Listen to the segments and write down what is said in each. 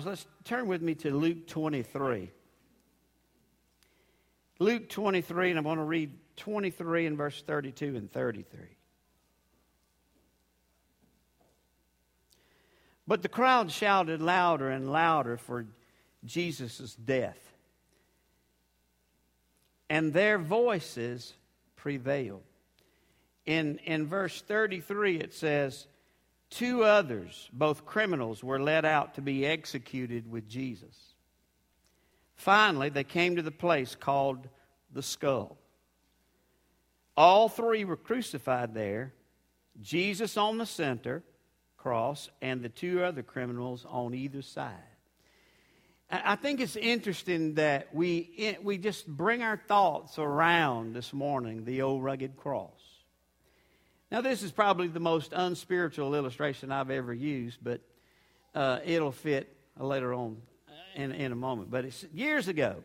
let's turn with me to Luke 23. Luke 23, and I'm going to read 23 and verse 32 and 33. But the crowd shouted louder and louder for Jesus' death. And their voices prevailed. In, in verse 33, it says, Two others, both criminals, were led out to be executed with Jesus. Finally, they came to the place called the skull. All three were crucified there Jesus on the center cross, and the two other criminals on either side. I think it's interesting that we, we just bring our thoughts around this morning the old rugged cross. Now, this is probably the most unspiritual illustration I've ever used, but uh, it'll fit later on in, in a moment. But years ago,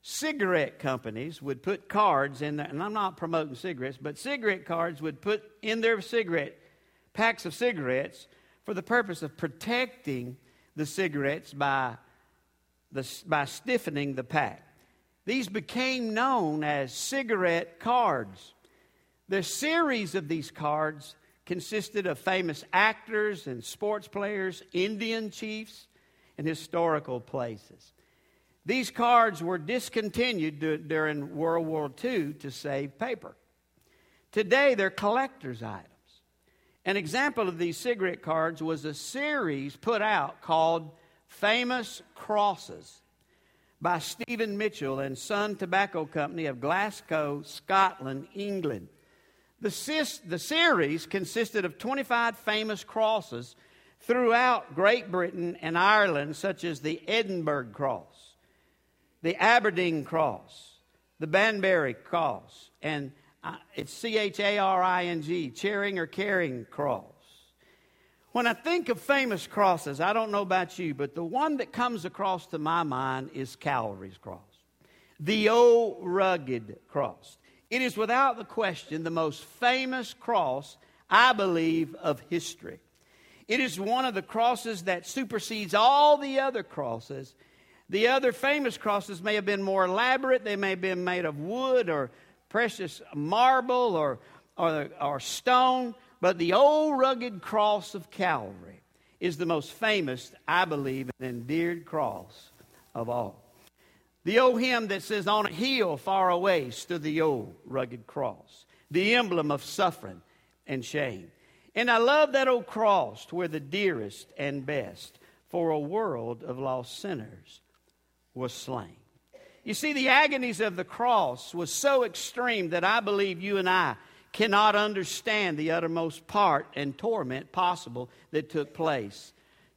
cigarette companies would put cards in there, and I'm not promoting cigarettes, but cigarette cards would put in their cigarette packs of cigarettes for the purpose of protecting the cigarettes by, the, by stiffening the pack. These became known as cigarette cards. The series of these cards consisted of famous actors and sports players, Indian chiefs, and historical places. These cards were discontinued during World War II to save paper. Today, they're collector's items. An example of these cigarette cards was a series put out called Famous Crosses by Stephen Mitchell and Son Tobacco Company of Glasgow, Scotland, England. The, sis, the series consisted of 25 famous crosses throughout Great Britain and Ireland, such as the Edinburgh Cross, the Aberdeen Cross, the Banbury Cross, and uh, it's C H A R I N G, Charing or Caring Cross. When I think of famous crosses, I don't know about you, but the one that comes across to my mind is Calvary's cross, the old rugged cross. It is without the question the most famous cross, I believe, of history. It is one of the crosses that supersedes all the other crosses. The other famous crosses may have been more elaborate, they may have been made of wood or precious marble or, or, or stone, but the old rugged cross of Calvary is the most famous, I believe, and endeared cross of all. The old hymn that says, On a hill far away stood the old rugged cross, the emblem of suffering and shame. And I love that old cross where the dearest and best for a world of lost sinners was slain. You see, the agonies of the cross was so extreme that I believe you and I cannot understand the uttermost part and torment possible that took place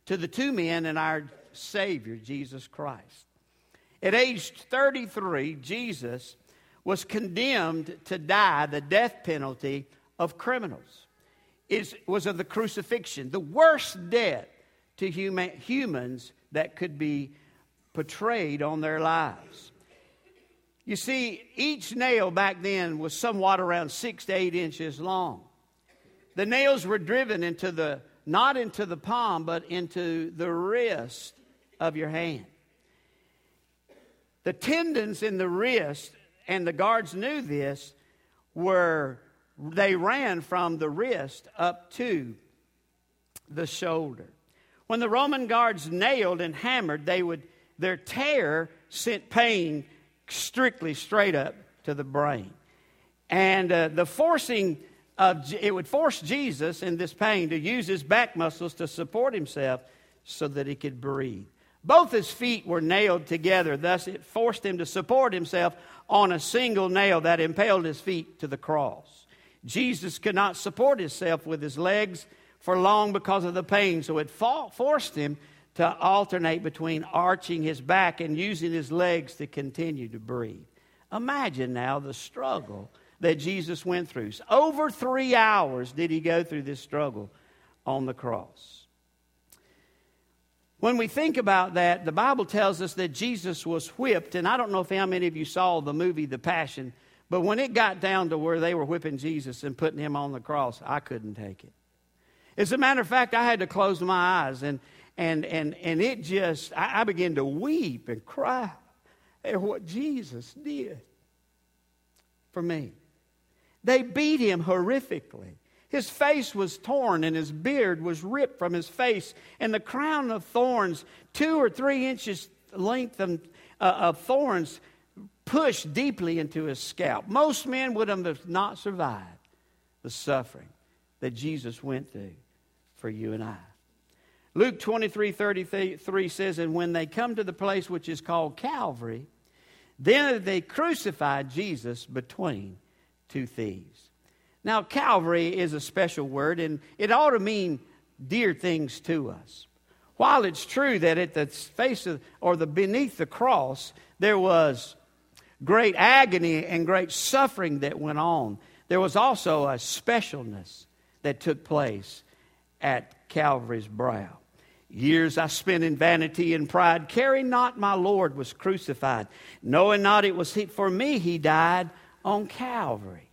to the two men and our Savior, Jesus Christ. At age 33, Jesus was condemned to die the death penalty of criminals. It was of the crucifixion, the worst death to human, humans that could be portrayed on their lives. You see, each nail back then was somewhat around six to eight inches long. The nails were driven into the, not into the palm, but into the wrist of your hand. The tendons in the wrist, and the guards knew this, were they ran from the wrist up to the shoulder. When the Roman guards nailed and hammered, they would their tear sent pain strictly straight up to the brain. And uh, the forcing of, it would force Jesus in this pain to use his back muscles to support himself so that he could breathe. Both his feet were nailed together, thus, it forced him to support himself on a single nail that impaled his feet to the cross. Jesus could not support himself with his legs for long because of the pain, so it forced him to alternate between arching his back and using his legs to continue to breathe. Imagine now the struggle that Jesus went through. Over three hours did he go through this struggle on the cross. When we think about that, the Bible tells us that Jesus was whipped, and I don't know if how many of you saw the movie The Passion, but when it got down to where they were whipping Jesus and putting him on the cross, I couldn't take it. As a matter of fact, I had to close my eyes, and, and, and, and it just, I, I began to weep and cry at what Jesus did for me. They beat him horrifically. His face was torn and his beard was ripped from his face, and the crown of thorns, two or three inches length of, uh, of thorns, pushed deeply into his scalp. Most men would have not survived the suffering that Jesus went through for you and I. Luke 23 33 says, And when they come to the place which is called Calvary, then they crucified Jesus between two thieves. Now, Calvary is a special word, and it ought to mean dear things to us. While it's true that at the face of, or the beneath the cross, there was great agony and great suffering that went on, there was also a specialness that took place at Calvary's brow. Years I spent in vanity and pride, caring not my Lord was crucified, knowing not it was for me he died on Calvary.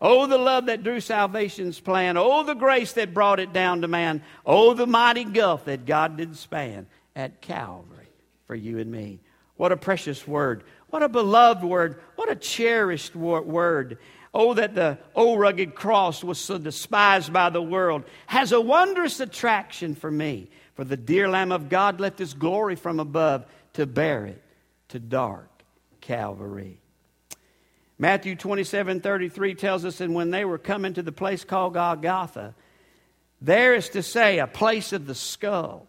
Oh, the love that drew salvation's plan. Oh, the grace that brought it down to man. Oh, the mighty gulf that God did span at Calvary for you and me. What a precious word. What a beloved word. What a cherished word. Oh, that the old rugged cross was so despised by the world has a wondrous attraction for me. For the dear Lamb of God left his glory from above to bear it to dark Calvary. Matthew 27 33 tells us, and when they were coming to the place called Golgotha, there is to say, a place of the skull.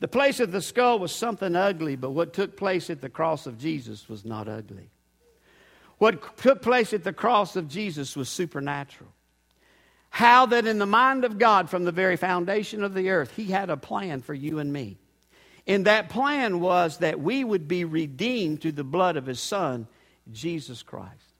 The place of the skull was something ugly, but what took place at the cross of Jesus was not ugly. What took place at the cross of Jesus was supernatural. How that in the mind of God, from the very foundation of the earth, He had a plan for you and me. And that plan was that we would be redeemed through the blood of His Son Jesus Christ.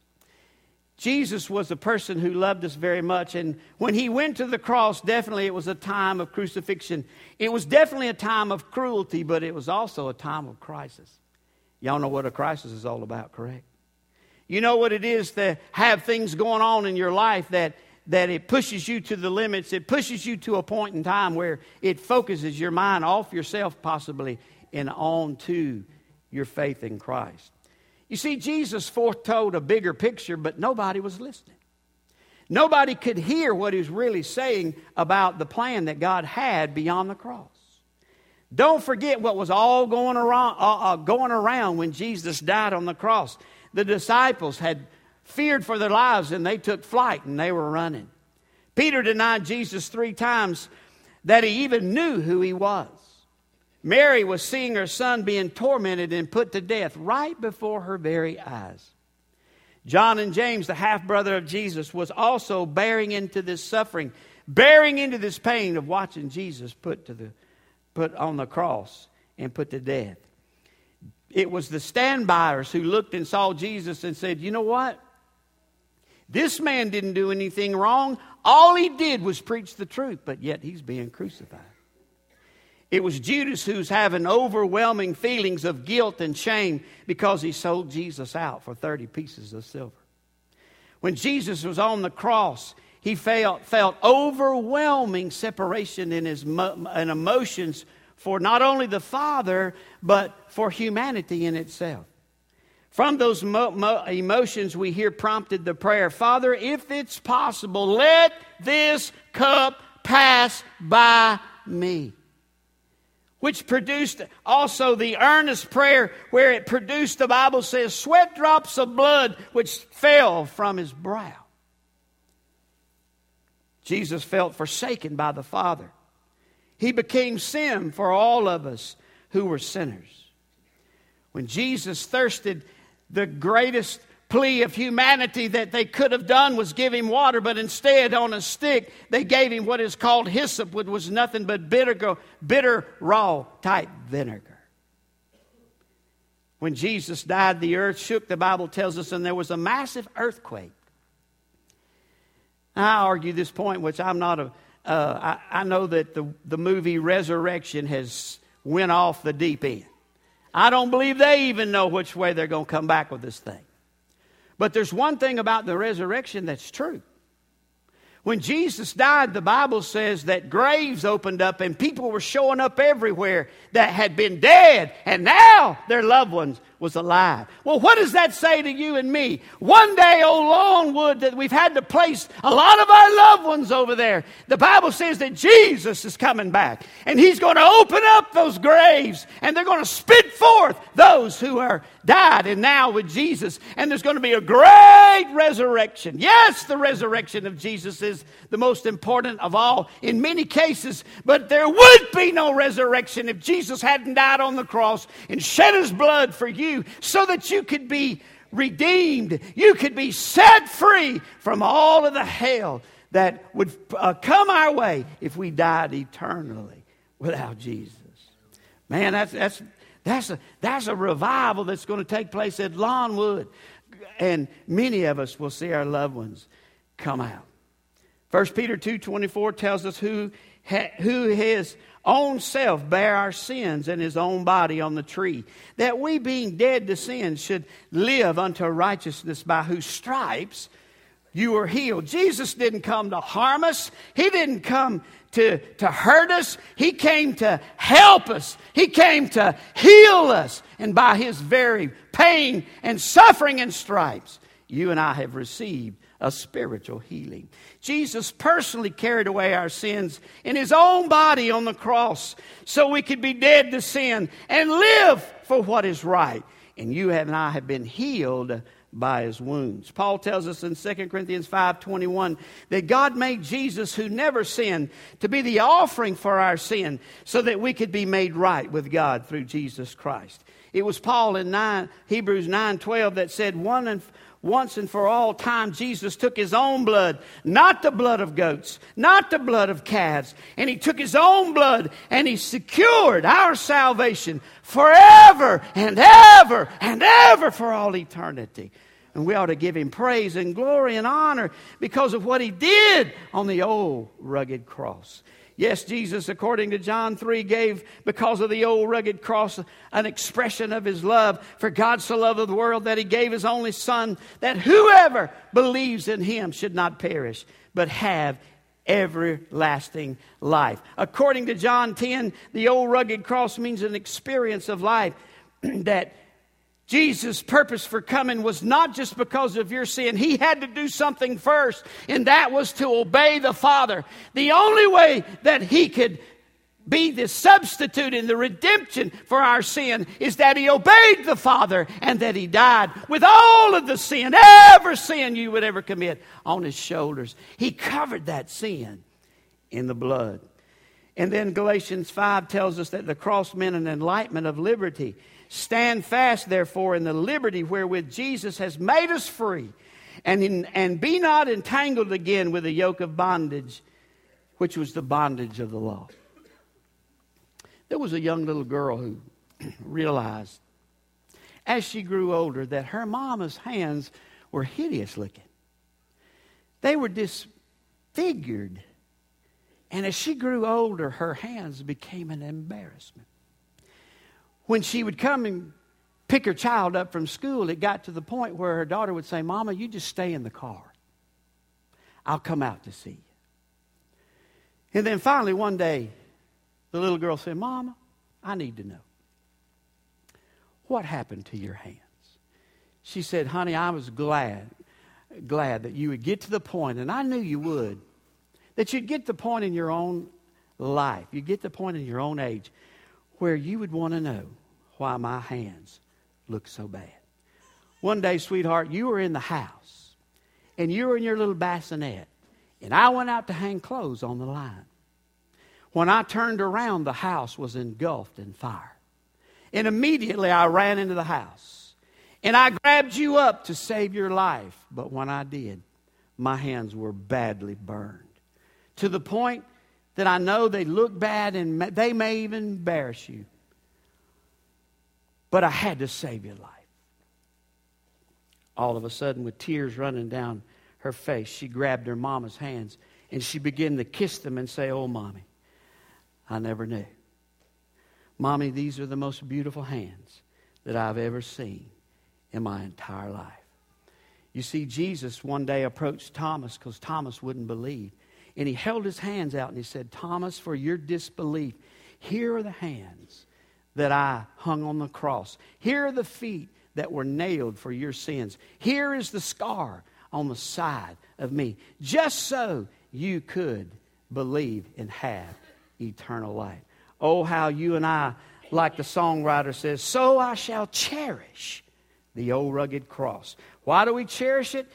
Jesus was a person who loved us very much. And when he went to the cross, definitely it was a time of crucifixion. It was definitely a time of cruelty, but it was also a time of crisis. Y'all know what a crisis is all about, correct? You know what it is to have things going on in your life that, that it pushes you to the limits. It pushes you to a point in time where it focuses your mind off yourself, possibly, and on to your faith in Christ. You see, Jesus foretold a bigger picture, but nobody was listening. Nobody could hear what he was really saying about the plan that God had beyond the cross. Don't forget what was all going around, uh, uh, going around when Jesus died on the cross. The disciples had feared for their lives and they took flight and they were running. Peter denied Jesus three times that he even knew who he was. Mary was seeing her son being tormented and put to death right before her very eyes. John and James, the half brother of Jesus, was also bearing into this suffering, bearing into this pain of watching Jesus put, to the, put on the cross and put to death. It was the standbyers who looked and saw Jesus and said, You know what? This man didn't do anything wrong. All he did was preach the truth, but yet he's being crucified. It was Judas who's having overwhelming feelings of guilt and shame because he sold Jesus out for 30 pieces of silver. When Jesus was on the cross, he felt, felt overwhelming separation in his and emotions for not only the Father, but for humanity in itself. From those mo- mo- emotions, we hear prompted the prayer Father, if it's possible, let this cup pass by me which produced also the earnest prayer where it produced, the Bible says, sweat drops of blood which fell from his brow. Jesus felt forsaken by the Father. He became sin for all of us who were sinners. When Jesus thirsted, the greatest plea of humanity that they could have done was give him water, but instead, on a stick, they gave him what is called hyssop, which was nothing but bitter, bitter raw type vinegar. When Jesus died, the earth shook, the Bible tells us, and there was a massive earthquake. I argue this point, which I'm not a. Uh, I, I know that the, the movie Resurrection has went off the deep end. I don't believe they even know which way they're going to come back with this thing. But there's one thing about the resurrection that's true. When Jesus died, the Bible says that graves opened up and people were showing up everywhere that had been dead and now their loved ones was alive. Well, what does that say to you and me? One day, oh, old Longwood, that we've had to place a lot of our loved ones over there. The Bible says that Jesus is coming back and he's going to open up those graves and they're going to spit forth those who are died and now with Jesus. And there's going to be a great resurrection. Yes, the resurrection of Jesus is the most important of all in many cases, but there would be no resurrection if Jesus hadn't died on the cross and shed his blood for you you so that you could be redeemed. You could be set free from all of the hell that would uh, come our way if we died eternally without Jesus. Man, that's, that's, that's, a, that's a revival that's going to take place at Lawnwood. And many of us will see our loved ones come out. 1 Peter 2.24 tells us who, ha, who has own self bear our sins in his own body on the tree, that we, being dead to sin, should live unto righteousness, by whose stripes you were healed. Jesus didn't come to harm us, he didn't come to, to hurt us, he came to help us, he came to heal us. And by his very pain and suffering and stripes, you and I have received a spiritual healing. Jesus personally carried away our sins in his own body on the cross so we could be dead to sin and live for what is right. And you and I have been healed by his wounds. Paul tells us in 2 Corinthians 5:21 that God made Jesus who never sinned to be the offering for our sin so that we could be made right with God through Jesus Christ. It was Paul in 9, Hebrews 9:12 that said one and once and for all time, Jesus took his own blood, not the blood of goats, not the blood of calves, and he took his own blood and he secured our salvation forever and ever and ever for all eternity. And we ought to give him praise and glory and honor because of what he did on the old rugged cross. Yes, Jesus, according to John 3, gave, because of the old rugged cross, an expression of his love. For God so loved the world that he gave his only Son, that whoever believes in him should not perish, but have everlasting life. According to John 10, the old rugged cross means an experience of life that Jesus' purpose for coming was not just because of your sin. He had to do something first, and that was to obey the Father. The only way that He could be the substitute in the redemption for our sin is that He obeyed the Father and that He died with all of the sin, every sin you would ever commit, on His shoulders. He covered that sin in the blood. And then Galatians 5 tells us that the cross meant an enlightenment of liberty. Stand fast, therefore, in the liberty wherewith Jesus has made us free, and, in, and be not entangled again with the yoke of bondage, which was the bondage of the law. There was a young little girl who realized, as she grew older, that her mama's hands were hideous looking. They were disfigured. And as she grew older, her hands became an embarrassment when she would come and pick her child up from school, it got to the point where her daughter would say, Mama, you just stay in the car. I'll come out to see you. And then finally, one day, the little girl said, Mama, I need to know. What happened to your hands? She said, Honey, I was glad, glad that you would get to the point, and I knew you would, that you'd get the point in your own life, you'd get the point in your own age where you would want to know why my hands look so bad. One day, sweetheart, you were in the house and you were in your little bassinet, and I went out to hang clothes on the line. When I turned around, the house was engulfed in fire. And immediately I ran into the house and I grabbed you up to save your life. But when I did, my hands were badly burned to the point that I know they look bad and they may even embarrass you. But I had to save your life. All of a sudden, with tears running down her face, she grabbed her mama's hands and she began to kiss them and say, Oh, mommy, I never knew. Mommy, these are the most beautiful hands that I've ever seen in my entire life. You see, Jesus one day approached Thomas because Thomas wouldn't believe. And he held his hands out and he said, Thomas, for your disbelief, here are the hands that I hung on the cross. Here are the feet that were nailed for your sins. Here is the scar on the side of me, just so you could believe and have eternal life. Oh, how you and I, like the songwriter says, so I shall cherish the old rugged cross. Why do we cherish it?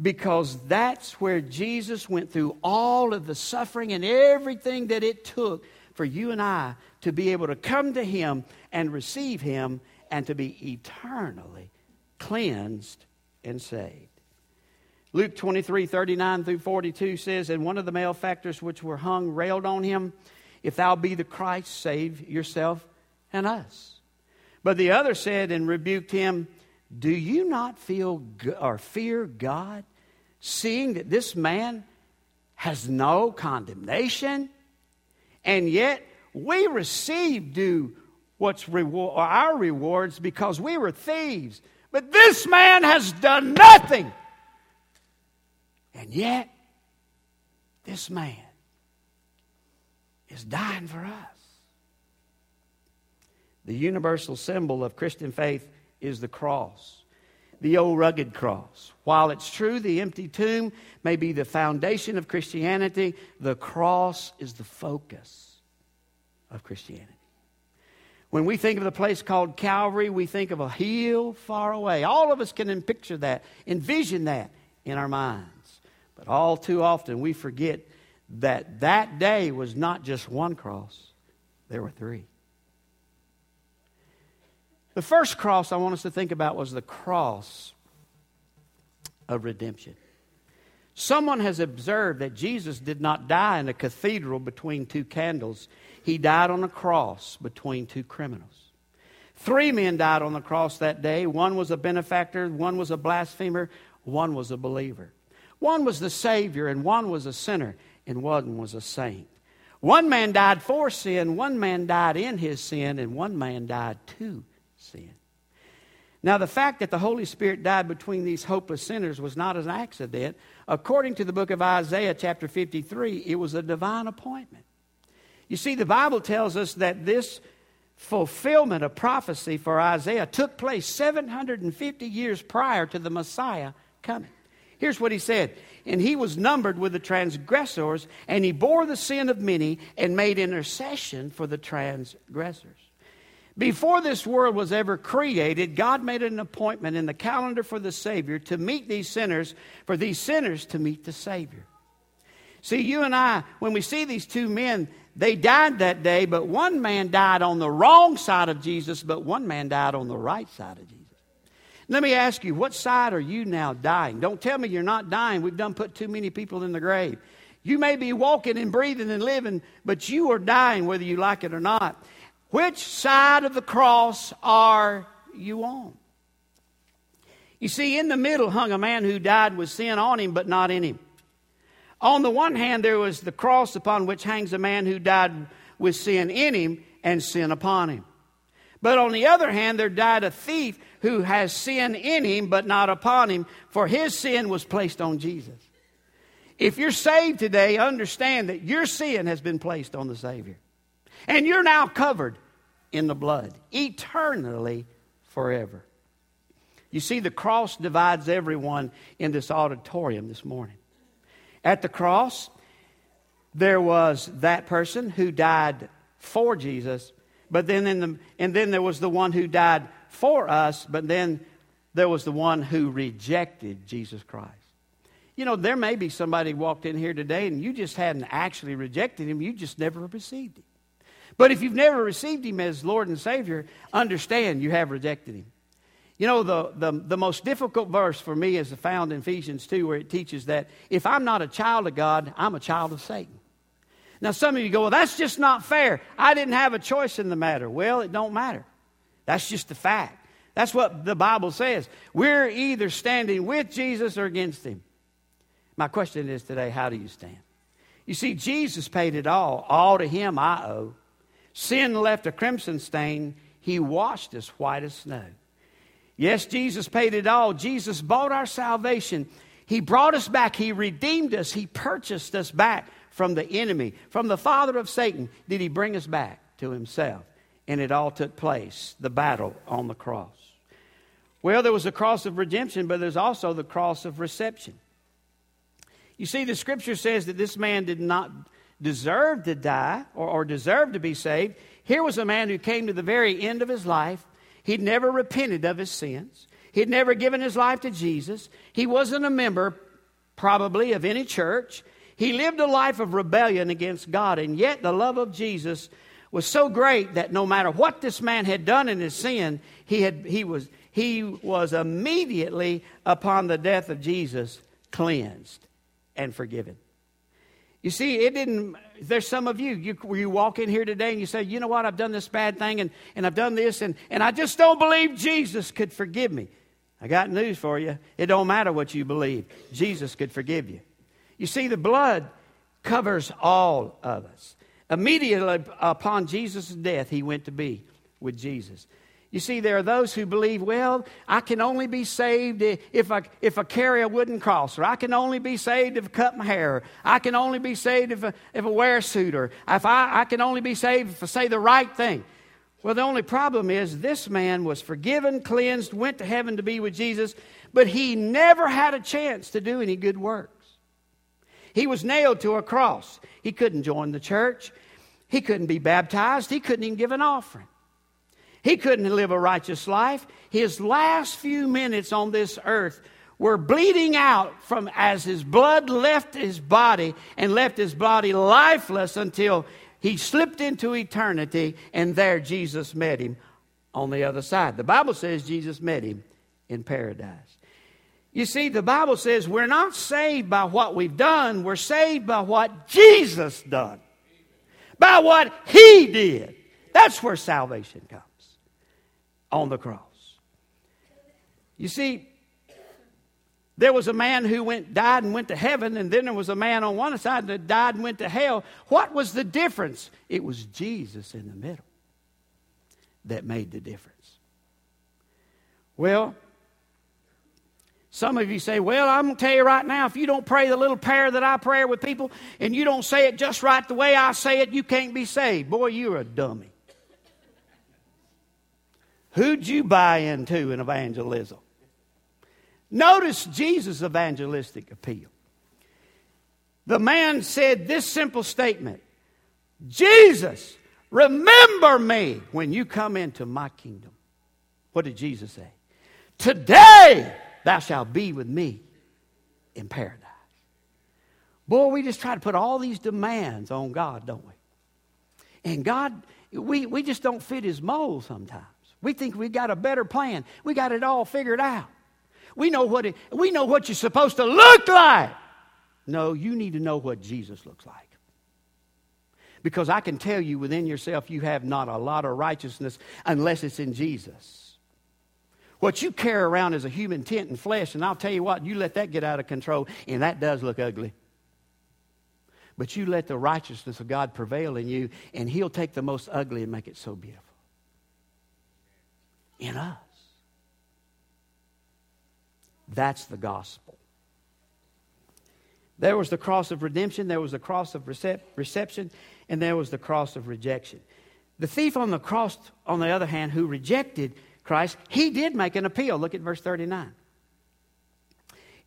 Because that's where Jesus went through all of the suffering and everything that it took for you and I to be able to come to Him and receive Him and to be eternally cleansed and saved. Luke 23 39 through 42 says, And one of the malefactors which were hung railed on him, If thou be the Christ, save yourself and us. But the other said and rebuked him, Do you not feel or fear God, seeing that this man has no condemnation? And yet we received due what's reward, our rewards because we were thieves. But this man has done nothing. And yet, this man is dying for us. The universal symbol of Christian faith is the cross, the old rugged cross. While it's true the empty tomb may be the foundation of Christianity, the cross is the focus of Christianity. When we think of the place called Calvary, we think of a hill far away. All of us can picture that, envision that in our minds. But all too often we forget that that day was not just one cross, there were three. The first cross I want us to think about was the cross of redemption. Someone has observed that Jesus did not die in a cathedral between two candles. He died on a cross between two criminals. Three men died on the cross that day. One was a benefactor, one was a blasphemer, one was a believer. One was the Savior, and one was a sinner, and one was a saint. One man died for sin, one man died in his sin, and one man died to sin. Now, the fact that the Holy Spirit died between these hopeless sinners was not an accident. According to the book of Isaiah, chapter 53, it was a divine appointment. You see, the Bible tells us that this fulfillment of prophecy for Isaiah took place 750 years prior to the Messiah coming. Here's what he said And he was numbered with the transgressors, and he bore the sin of many and made intercession for the transgressors. Before this world was ever created, God made an appointment in the calendar for the Savior to meet these sinners, for these sinners to meet the Savior. See, you and I, when we see these two men, they died that day, but one man died on the wrong side of Jesus, but one man died on the right side of Jesus. Let me ask you, what side are you now dying? Don't tell me you're not dying. We've done put too many people in the grave. You may be walking and breathing and living, but you are dying whether you like it or not. Which side of the cross are you on? You see, in the middle hung a man who died with sin on him, but not in him. On the one hand, there was the cross upon which hangs a man who died with sin in him and sin upon him. But on the other hand, there died a thief who has sin in him, but not upon him, for his sin was placed on Jesus. If you're saved today, understand that your sin has been placed on the Savior. And you're now covered in the blood, eternally, forever. You see, the cross divides everyone in this auditorium this morning. At the cross, there was that person who died for Jesus, but then in the, and then there was the one who died for us, but then there was the one who rejected Jesus Christ. You know, there may be somebody walked in here today and you just hadn't actually rejected him, you just never received him. But if you've never received him as Lord and Savior, understand you have rejected him. You know, the, the, the most difficult verse for me is found in Ephesians 2, where it teaches that if I'm not a child of God, I'm a child of Satan. Now, some of you go, well, that's just not fair. I didn't have a choice in the matter. Well, it don't matter. That's just the fact. That's what the Bible says. We're either standing with Jesus or against him. My question is today, how do you stand? You see, Jesus paid it all. All to him I owe. Sin left a crimson stain. He washed us white as snow. Yes, Jesus paid it all. Jesus bought our salvation. He brought us back. He redeemed us. He purchased us back from the enemy, from the father of Satan. Did he bring us back to himself? And it all took place, the battle on the cross. Well, there was a cross of redemption, but there's also the cross of reception. You see, the scripture says that this man did not deserve to die or, or deserve to be saved. Here was a man who came to the very end of his life. He'd never repented of his sins. He'd never given his life to Jesus. He wasn't a member, probably, of any church. He lived a life of rebellion against God, and yet the love of Jesus was so great that no matter what this man had done in his sin, he, had, he, was, he was immediately, upon the death of Jesus, cleansed and forgiven. You see, it didn't, there's some of you, you, you walk in here today and you say, you know what, I've done this bad thing and, and I've done this and, and I just don't believe Jesus could forgive me. I got news for you. It don't matter what you believe. Jesus could forgive you. You see, the blood covers all of us. Immediately upon Jesus' death, he went to be with Jesus. You see, there are those who believe, well, I can only be saved if I, if I carry a wooden cross, or I can only be saved if I cut my hair, or I can only be saved if I, if I wear a suit, or if I, I can only be saved if I say the right thing. Well, the only problem is this man was forgiven, cleansed, went to heaven to be with Jesus, but he never had a chance to do any good works. He was nailed to a cross. He couldn't join the church. He couldn't be baptized. He couldn't even give an offering. He couldn't live a righteous life. His last few minutes on this earth were bleeding out from as his blood left his body and left his body lifeless until he slipped into eternity and there Jesus met him on the other side. The Bible says Jesus met him in paradise. You see, the Bible says we're not saved by what we've done, we're saved by what Jesus done. By what he did. That's where salvation comes on the cross. You see, there was a man who went died and went to heaven, and then there was a man on one side that died and went to hell. What was the difference? It was Jesus in the middle that made the difference. Well, some of you say, Well, I'm going to tell you right now, if you don't pray the little prayer that I pray with people and you don't say it just right the way I say it, you can't be saved. Boy, you're a dummy. Who'd you buy into in evangelism? Notice Jesus' evangelistic appeal. The man said this simple statement Jesus, remember me when you come into my kingdom. What did Jesus say? Today thou shalt be with me in paradise. Boy, we just try to put all these demands on God, don't we? And God, we, we just don't fit his mold sometimes. We think we got a better plan. We got it all figured out. We know what it, we know what you're supposed to look like. No, you need to know what Jesus looks like. Because I can tell you within yourself you have not a lot of righteousness unless it's in Jesus. What you carry around is a human tent and flesh, and I'll tell you what, you let that get out of control, and that does look ugly. But you let the righteousness of God prevail in you, and He'll take the most ugly and make it so beautiful in us. That's the gospel. There was the cross of redemption, there was the cross of recep- reception, and there was the cross of rejection. The thief on the cross, on the other hand, who rejected Christ, he did make an appeal. Look at verse 39.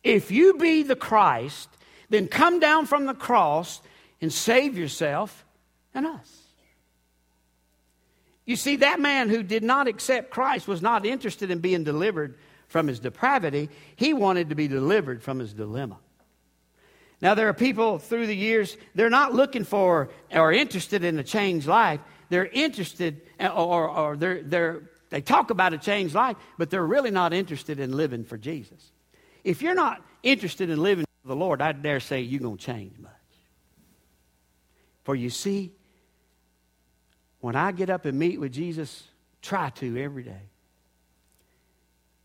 If you be the Christ, then come down from the cross and save yourself and us. You see, that man who did not accept Christ was not interested in being delivered from his depravity. He wanted to be delivered from his dilemma. Now, there are people through the years, they're not looking for or interested in a changed life. They're interested, or, or they're, they're, they talk about a changed life, but they're really not interested in living for Jesus. If you're not interested in living for the Lord, I dare say you're going to change much. For you see, when I get up and meet with Jesus, try to every day.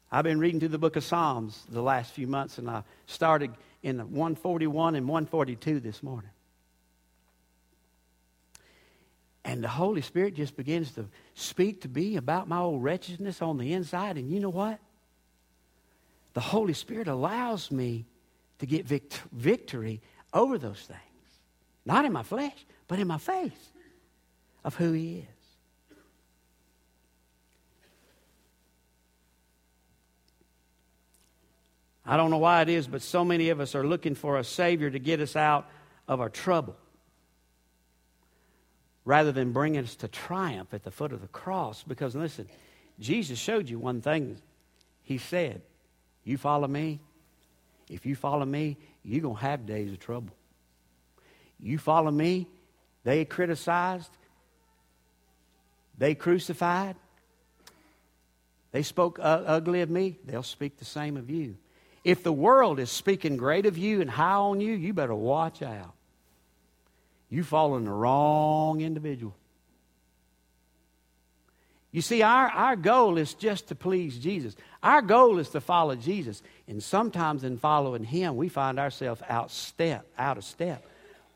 I've been reading through the book of Psalms the last few months, and I started in 141 and 142 this morning. And the Holy Spirit just begins to speak to me about my old wretchedness on the inside. And you know what? the Holy Spirit allows me to get vict- victory over those things. Not in my flesh, but in my faith of who He is. I don't know why it is, but so many of us are looking for a Savior to get us out of our trouble rather than bringing us to triumph at the foot of the cross. Because listen, Jesus showed you one thing. He said, You follow me. If you follow me, you're going to have days of trouble. You follow me, they criticized, they crucified, they spoke ugly of me, they'll speak the same of you. If the world is speaking great of you and high on you, you better watch out. You've fallen the wrong individual. You see, our, our goal is just to please Jesus. Our goal is to follow Jesus. And sometimes in following Him, we find ourselves out step, out of step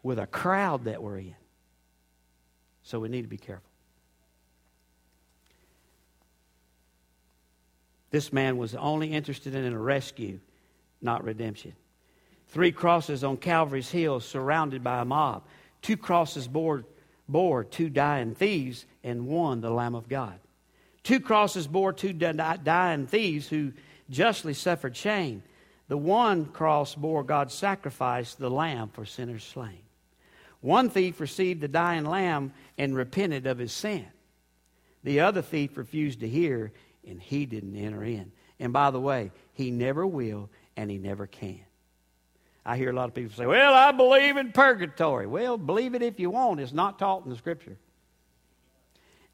with a crowd that we're in. So we need to be careful. This man was only interested in a rescue, not redemption. Three crosses on Calvary's Hill surrounded by a mob. Two crosses bore, bore two dying thieves, and one the Lamb of God. Two crosses bore two dying thieves who justly suffered shame. The one cross bore God's sacrifice, the lamb for sinners slain. One thief received the dying lamb and repented of his sin. The other thief refused to hear, and he didn't enter in. And by the way, he never will and he never can. I hear a lot of people say, Well, I believe in purgatory. Well, believe it if you want. It's not taught in the scripture.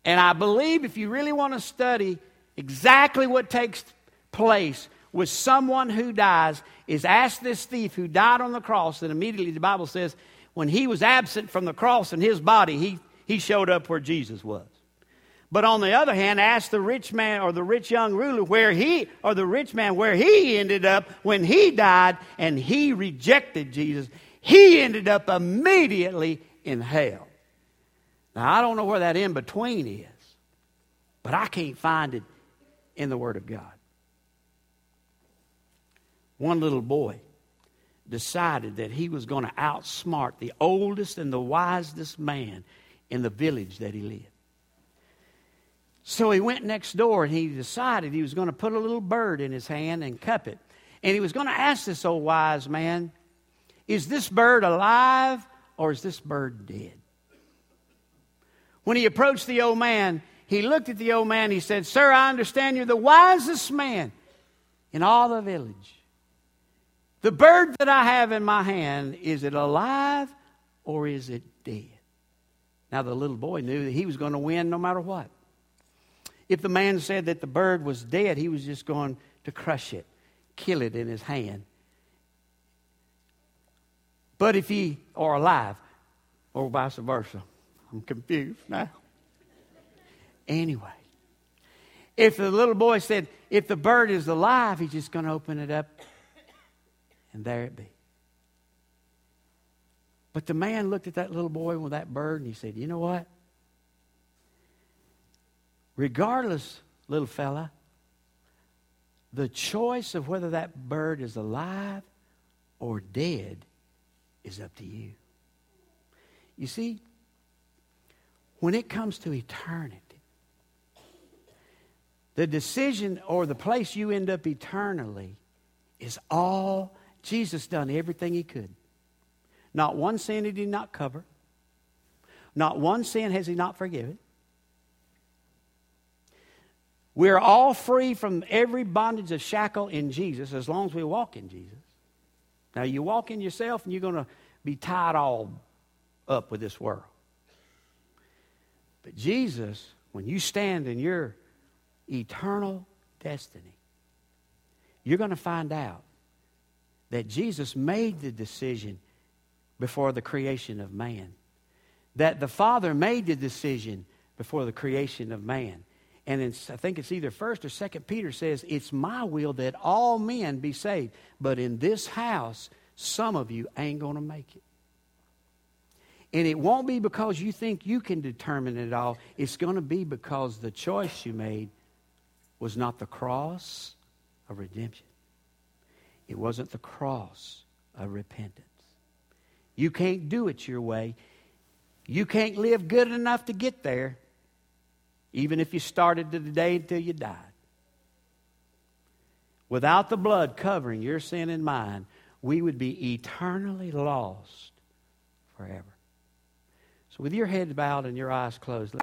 And I believe if you really want to study exactly what takes place with someone who dies, is ask this thief who died on the cross, and immediately the Bible says, when he was absent from the cross and his body, he, he showed up where Jesus was. But on the other hand, ask the rich man or the rich young ruler where he, or the rich man where he ended up when he died and he rejected Jesus. He ended up immediately in hell. Now, I don't know where that in between is, but I can't find it in the Word of God. One little boy decided that he was going to outsmart the oldest and the wisest man in the village that he lived. So he went next door and he decided he was going to put a little bird in his hand and cup it. And he was going to ask this old wise man, Is this bird alive or is this bird dead? When he approached the old man, he looked at the old man. He said, Sir, I understand you're the wisest man in all the village. The bird that I have in my hand, is it alive or is it dead? Now, the little boy knew that he was going to win no matter what. If the man said that the bird was dead, he was just going to crush it, kill it in his hand. But if he, or alive, or vice versa, I'm confused now. Anyway, if the little boy said, if the bird is alive, he's just going to open it up and there it be. But the man looked at that little boy with that bird and he said, You know what? Regardless, little fella, the choice of whether that bird is alive or dead is up to you. You see, when it comes to eternity, the decision or the place you end up eternally is all Jesus done everything he could. Not one sin he did not cover. Not one sin has he not forgiven. We're all free from every bondage of shackle in Jesus as long as we walk in Jesus. Now, you walk in yourself and you're going to be tied all up with this world. But Jesus, when you stand in your eternal destiny, you're going to find out that Jesus made the decision before the creation of man. That the Father made the decision before the creation of man. And I think it's either first or second Peter says, It's my will that all men be saved. But in this house, some of you ain't going to make it. And it won't be because you think you can determine it all. It's going to be because the choice you made was not the cross of redemption. It wasn't the cross of repentance. You can't do it your way. You can't live good enough to get there, even if you started today until you died. Without the blood covering your sin and mine, we would be eternally lost forever. So, with your head bowed and your eyes closed,